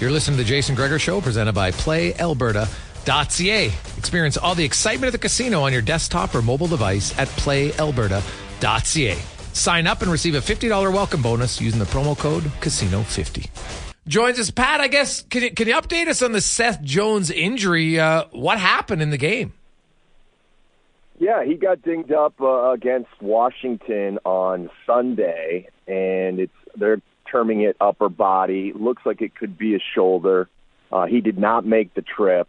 You're listening to the Jason Gregor Show, presented by PlayAlberta.ca. Experience all the excitement of the casino on your desktop or mobile device at PlayAlberta.ca. Sign up and receive a $50 welcome bonus using the promo code Casino50. Joins us, Pat. I guess can you, can you update us on the Seth Jones injury? Uh, what happened in the game? Yeah, he got dinged up uh, against Washington on Sunday, and it's they're terming it upper body. Looks like it could be a shoulder. Uh, he did not make the trip.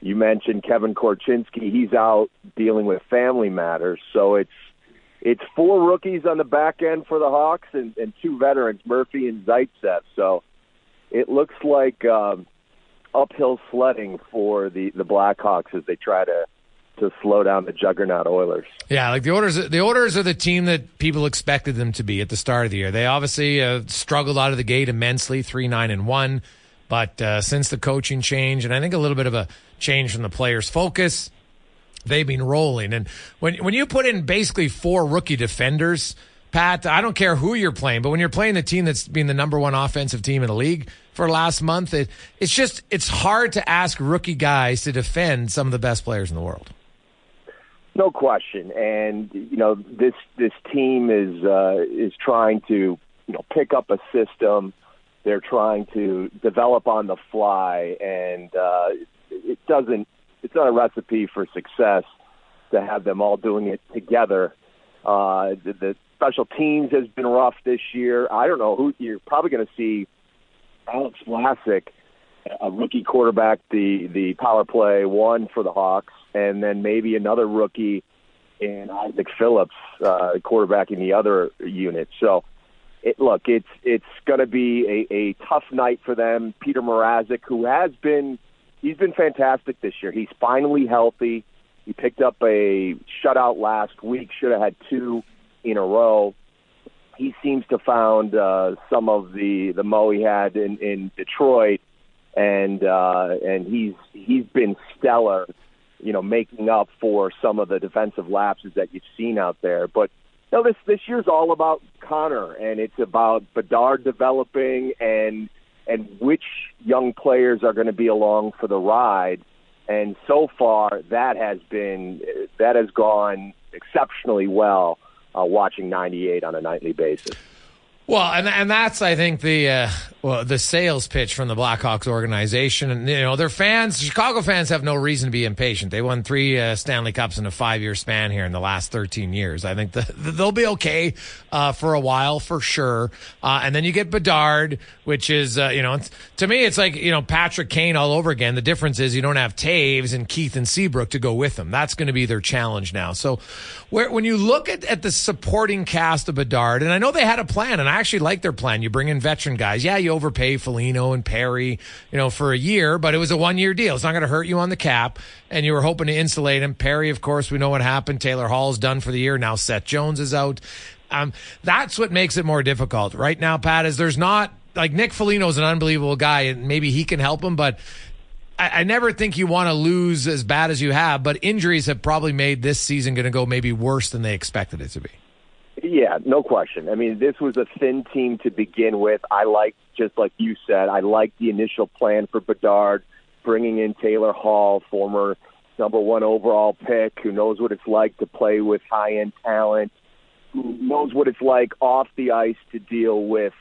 You mentioned Kevin Korchinski. He's out dealing with family matters, so it's it's four rookies on the back end for the Hawks and, and two veterans, Murphy and Zaitsev. So it looks like um, uphill sledding for the the Blackhawks as they try to to slow down the juggernaut Oilers. Yeah, like the Oilers, the orders are the team that people expected them to be at the start of the year. They obviously uh, struggled out of the gate immensely, three nine and one. But uh, since the coaching change, and I think a little bit of a change from the players' focus, they've been rolling. And when when you put in basically four rookie defenders, Pat, I don't care who you're playing, but when you're playing the team that's been the number one offensive team in the league for last month, it, it's just it's hard to ask rookie guys to defend some of the best players in the world. No question, and you know this this team is uh, is trying to you know pick up a system. They're trying to develop on the fly, and uh, it doesn't. It's not a recipe for success to have them all doing it together. Uh, the, the special teams has been rough this year. I don't know who you're probably going to see. Alex Vlasic, a rookie quarterback, the the power play one for the Hawks and then maybe another rookie in Isaac Phillips, uh, quarterbacking the other unit. So, it, look, it's it's going to be a, a tough night for them. Petr Mrazek, who has been he's been fantastic this year. He's finally healthy. He picked up a shutout last week. Should have had two in a row. He seems to found uh, some of the the mo he had in, in Detroit, and uh, and he's he's been stellar you know, making up for some of the defensive lapses that you've seen out there. But you know, this this year's all about Connor, and it's about Bedard developing and and which young players are going to be along for the ride. And so far, that has been that has gone exceptionally well. Uh, watching 98 on a nightly basis. Well, and and that's I think the uh, well the sales pitch from the Blackhawks organization, and you know their fans, Chicago fans have no reason to be impatient. They won three uh, Stanley Cups in a five year span here in the last thirteen years. I think the, they'll be okay uh, for a while for sure. Uh, and then you get Bedard, which is uh, you know to me it's like you know Patrick Kane all over again. The difference is you don't have Toews and Keith and Seabrook to go with them. That's going to be their challenge now. So where, when you look at at the supporting cast of Bedard, and I know they had a plan, and I actually like their plan. You bring in veteran guys. Yeah, you overpay Foligno and Perry, you know, for a year, but it was a one year deal. It's not going to hurt you on the cap. And you were hoping to insulate him. Perry, of course, we know what happened. Taylor Hall's done for the year. Now Seth Jones is out. Um, that's what makes it more difficult right now, Pat, is there's not like Nick Foligno's an unbelievable guy and maybe he can help him, but I, I never think you want to lose as bad as you have, but injuries have probably made this season going to go maybe worse than they expected it to be. Yeah, no question. I mean, this was a thin team to begin with. I like, just like you said, I like the initial plan for Bedard, bringing in Taylor Hall, former number one overall pick, who knows what it's like to play with high end talent, who knows what it's like off the ice to deal with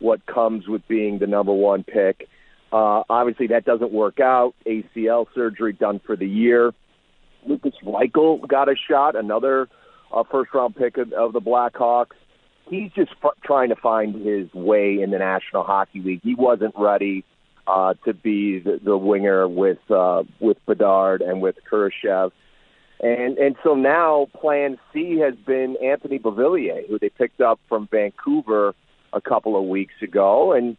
what comes with being the number one pick. Uh, obviously, that doesn't work out. ACL surgery done for the year. Lukas Reichel got a shot, another a first round pick of, of the Blackhawks. He's just trying to find his way in the National Hockey League. He wasn't ready uh, to be the, the winger with uh, with Bedard and with Kurashev. And and so now Plan C has been Anthony Beauvillier, who they picked up from Vancouver a couple of weeks ago, and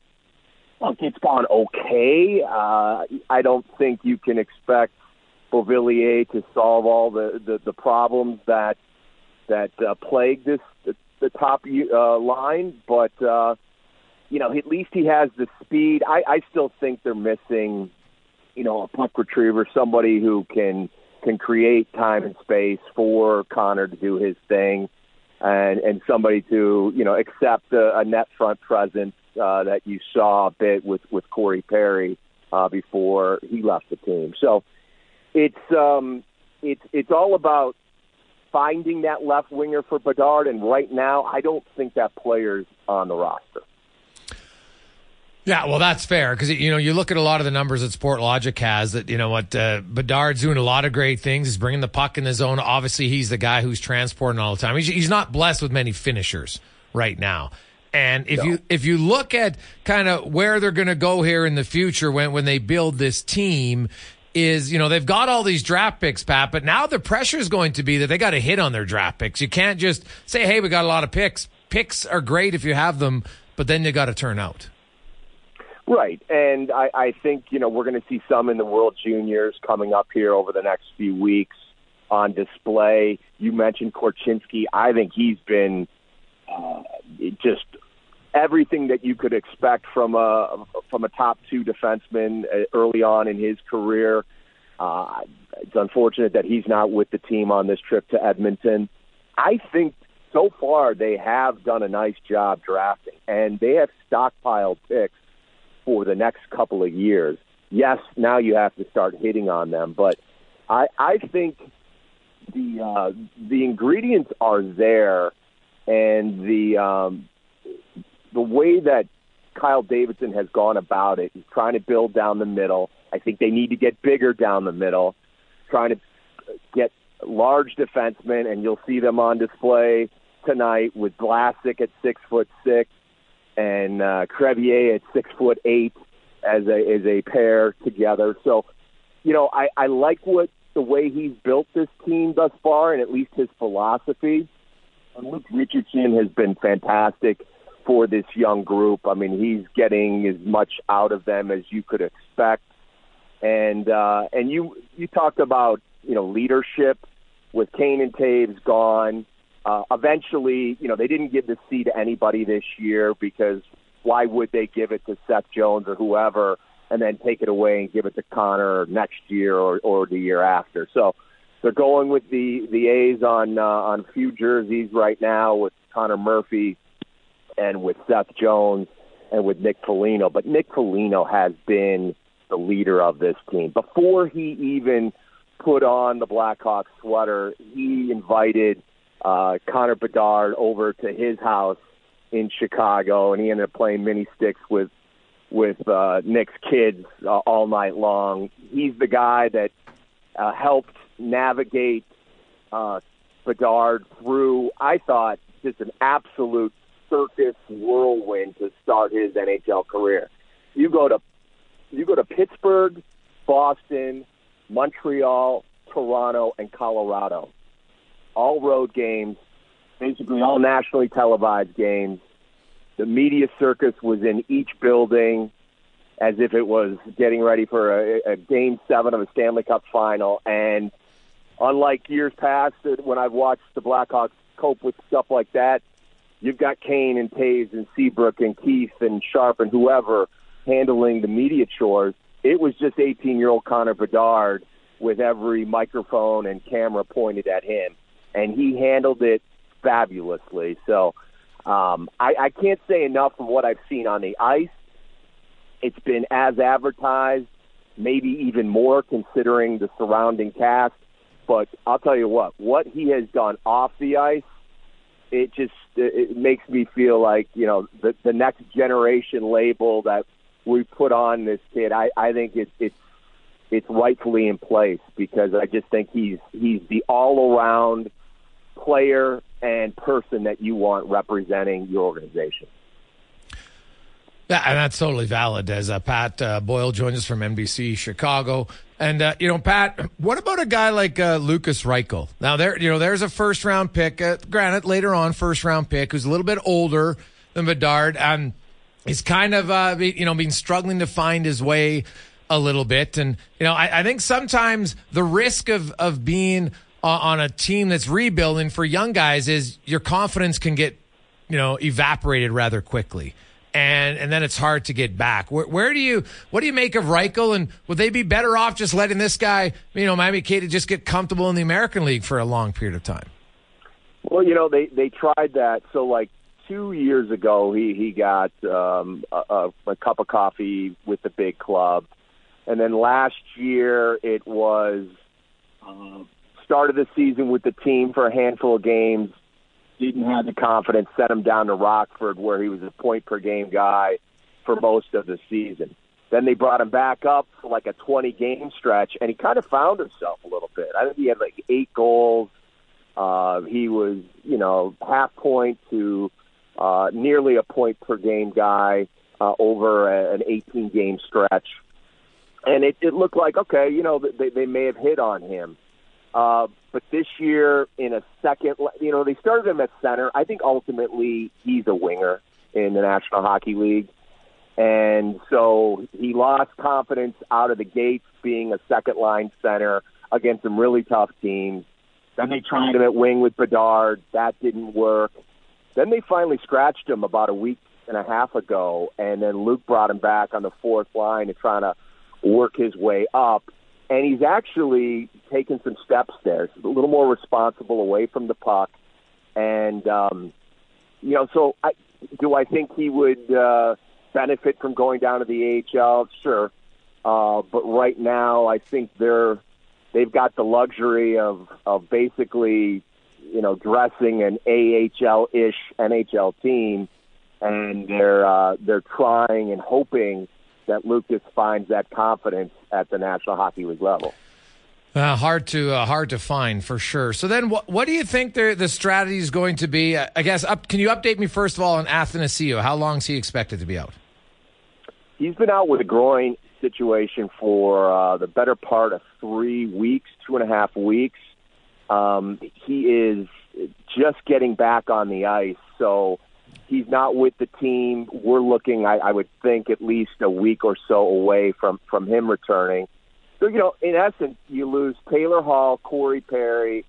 look, it's gone okay. Uh, I don't think you can expect Beauvillier to solve all the, the, the problems that that uh, plague this the, the top uh, line, but uh, you know at least he has the speed. I, I still think they're missing, you know, a puck retriever, somebody who can can create time and space for Connor to do his thing, and and somebody to you know accept a, a net front presence uh, that you saw a bit with with Corey Perry uh, before he left the team. So it's um, it's it's all about finding that left winger for Bedard, and right now, I don't think that player's on the roster. Yeah, well, that's fair because you know you look at a lot of the numbers that Sportlogiq has. That you know what uh, Bedard's doing a lot of great things. He's bringing the puck in the zone. Obviously, he's the guy who's transporting all the time. He's, he's not blessed with many finishers right now. And if no. you if you look at kind of where they're going to go here in the future when when they build this team, is, you know, they've got all these draft picks, Pat, but now the pressure is going to be that they got to hit on their draft picks. You can't just say, hey, we got a lot of picks. Picks are great if you have them, but then you got to turn out. Right. And I, I think, you know, we're going to see some in the World Juniors coming up here over the next few weeks on display. You mentioned Korchinski. I think he's been uh, just everything that you could expect from a from a top two defenseman uh, early on in his career. Uh, it's unfortunate that he's not with the team on this trip to Edmonton. I think so far they have done a nice job drafting, and they have stockpiled picks for the next couple of years. Yes, now you have to start hitting on them, but I, I think the uh, the ingredients are there, and the um, the way that Kyle Davidson has gone about it, he's trying to build down the middle. I think they need to get bigger down the middle, trying to get large defensemen, and you'll see them on display tonight with Vlasic at six foot six and uh, Crevier at six foot eight as a as a pair together. So, you know, I, I like what the way he's built this team thus far, and at least his philosophy. Luke Richardson has been fantastic for this young group. I mean, he's getting as much out of them as you could expect. And uh, and you you talked about you know leadership with Kane and Toews gone. Uh, eventually, you know they didn't give the C to anybody this year because why would they give it to Seth Jones or whoever and then take it away and give it to Connor next year or, or the year after? So they're going with the the A's on uh, on few jerseys right now with Connor Murphy and with Seth Jones and with Nick Foligno. But Nick Foligno has been the leader of this team. Before he even put on the Blackhawks sweater, he invited uh, Connor Bedard over to his house in Chicago, and he ended up playing mini sticks with with uh, Nick's kids uh, all night long. He's the guy that uh, helped navigate uh, Bedard through. I thought just an absolute circus whirlwind to start his NHL career. You go to you go to Pittsburgh, Boston, Montreal, Toronto, and Colorado. All road games, basically all nationally televised games. The media circus was in each building as if it was getting ready for a, a game seven of a Stanley Cup final. And unlike years past, when I've watched the Blackhawks cope with stuff like that, you've got Kane and Toews and Seabrook and Keith and Sharp and whoever handling the media chores. It was just 18 year old Connor Bedard with every microphone and camera pointed at him, and he handled it fabulously. So um, I, I can't say enough of what I've seen on the ice. It's been as advertised, maybe even more considering the surrounding cast. But I'll tell you what, what he has done off the ice, it just it makes me feel like you know the the next generation label that we put on this kid. I I think it's it's it's rightfully in place because I just think he's he's the all around player and person that you want representing your organization. Yeah, and that's totally valid. As uh, Pat uh, Boyle joins us from NBC Chicago, and uh, you know, Pat, what about a guy like uh, Lukas Reichel? Now, there, you know, there's a first round pick. Uh, granted, later on, first round pick who's a little bit older than Bedard, and he's kind of, uh, you know, been struggling to find his way a little bit. And you know, I, I think sometimes the risk of of being on a team that's rebuilding for young guys is your confidence can get, you know, evaporated rather quickly. And, and then it's hard to get back. Where, where do you, what do you make of Reichel? And would they be better off just letting this guy, you know, Miami Kate just get comfortable in the American League for a long period of time? Well, you know, they, they tried that. So, like, two years ago, he, he got um, a, a cup of coffee with the big club. And then last year, it was uh, started the season with the team for a handful of games, didn't have the confidence, sent him down to Rockford where he was a point per game guy for most of the season. Then they brought him back up for like a 20 game stretch, and he kind of found himself a little bit. I think he had like eight goals. Uh, he was, you know, half point to uh, nearly a point per game guy uh, over a, an 18 game stretch. And it, it looked like, okay, you know, they, they may have hit on him. Uh, but this year, in a second, you know, they started him at center. I think ultimately he's a winger in the National Hockey League. And so he lost confidence out of the gates being a second line center against some really tough teams. Then they tried him at wing with Bedard. That didn't work. Then they finally scratched him about a week and a half ago, and then Luke brought him back on the fourth line and trying to work his way up and he's actually taken some steps there. A little more responsible away from the puck, and um, you know, so I, do I think he would uh, benefit from going down to the AHL? Sure, uh, but right now I think they're they've got the luxury of of basically you know dressing an AHL ish NHL team, and they're uh, they're trying and hoping that Lukas finds that confidence at the National Hockey League level. Uh, hard to uh, hard to find for sure. So then, what what do you think the the strategy is going to be? I guess up, can you update me first of all on Athanasiou? How long is he expected to be out? He's been out with a groin situation for uh, the better part of three weeks, two and a half weeks. Um, he is just getting back on the ice, so he's not with the team. We're looking, I, I would think, at least a week or so away from from him returning. So you know, in essence, you lose Taylor Hall, Corey Perry,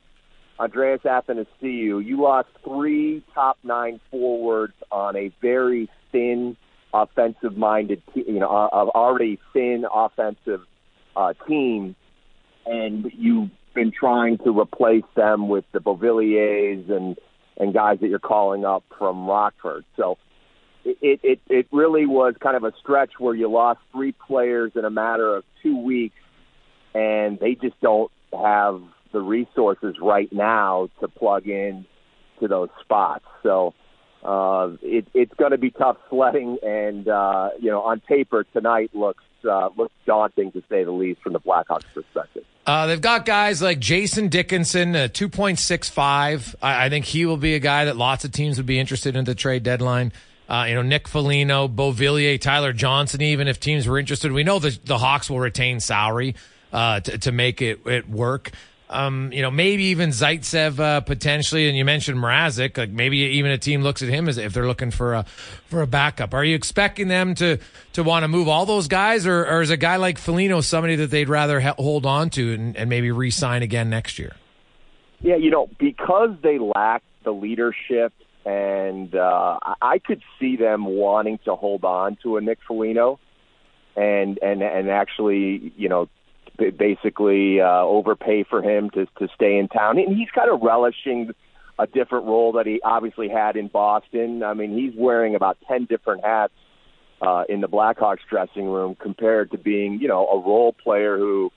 Andreas Athanasiou. You lost three top nine forwards on a very thin offensive-minded, you know, of already thin offensive uh, team, and you've been trying to replace them with the Beauvilliers and and guys that you're calling up from Rockford. So it, it, it really was kind of a stretch where you lost three players in a matter of two weeks, and they just don't have the resources right now to plug in to those spots. So uh, it, it's going to be tough sledding, and uh, you know, on paper tonight looks uh, looks daunting to say the least from the Blackhawks' perspective. Uh, they've got guys like Jason Dickinson, uh, 2.65. I, I think he will be a guy that lots of teams would be interested in the trade deadline. Uh, you know, Nick Foligno, Beauvillier, Tyler Johnson, even if teams were interested. We know the, the Hawks will retain salary uh, to, to make it, it work. Um, you know, maybe even Zaitsev uh, potentially, and you mentioned Mrazek. Like maybe even a team looks at him as if they're looking for a for a backup. Are you expecting them to to want to move all those guys, or, or is a guy like Foligno somebody that they'd rather hold on to and, and maybe re-sign again next year? Yeah, you know, because they lack the leadership, and uh, I could see them wanting to hold on to a Nick Foligno, and and and actually, you know, basically uh, overpay for him to to stay in town. And he's kind of relishing a different role that he obviously had in Boston. I mean, he's wearing about ten different hats uh, in the Blackhawks dressing room compared to being, you know, a role player who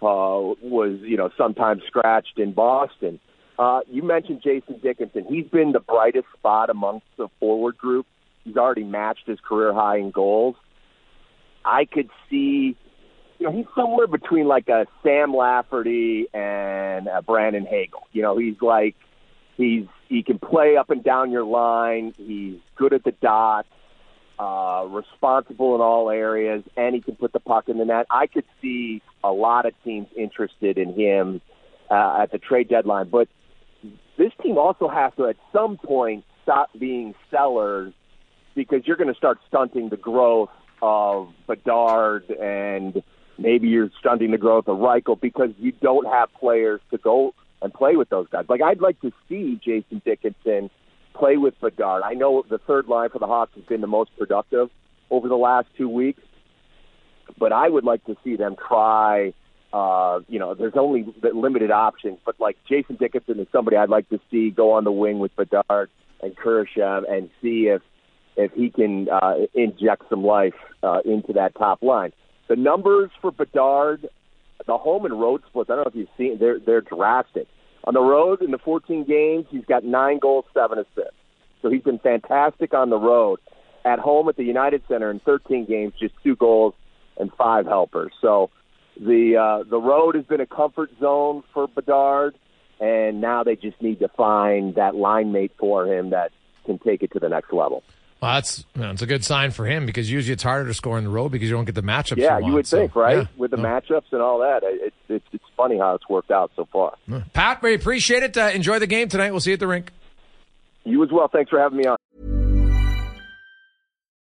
uh, was, you know, sometimes scratched in Boston. Uh, you mentioned Jason Dickinson. He's been the brightest spot amongst the forward group. He's already matched his career high in goals. I could see know, he's somewhere between like a Sam Lafferty and a Brandon Hagel. You know, he's like he's he can play up and down your line. He's good at the dot, uh, responsible in all areas, and he can put the puck in the net. I could see a lot of teams interested in him uh, at the trade deadline, but this team also has to at some point stop being sellers because you're going to start stunting the growth of Bedard and maybe you're stunting the growth of Reichel because you don't have players to go and play with those guys. Like I'd like to see Jason Dickinson play with Bedard. I know the third line for the Hawks has been the most productive over the last two weeks, but I would like to see them try. Uh, you know, there's only limited options, but like Jason Dickinson is somebody I'd like to see go on the wing with Bedard and Kurashev and see if if he can uh, inject some life uh, into that top line. The numbers for Bedard, the home and road splits. I don't know if you've seen. They're they're drastic. On the road in the 14 games, he's got nine goals, seven assists. So he's been fantastic on the road. At home at the United Center in 13 games, just two goals and five helpers. So the uh, the road has been a comfort zone for Bedard, and now they just need to find that line mate for him that can take it to the next level. Well, that's you know, it's a good sign for him because usually it's harder to score in the road because you don't get the matchups. Yeah, you, you would so, think, right? Yeah. With the No. matchups and all that, it, it, it's funny how it's worked out so far. Pat, we appreciate it. Uh, enjoy the game tonight. We'll see you at the rink. You as well. Thanks for having me on.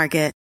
Market.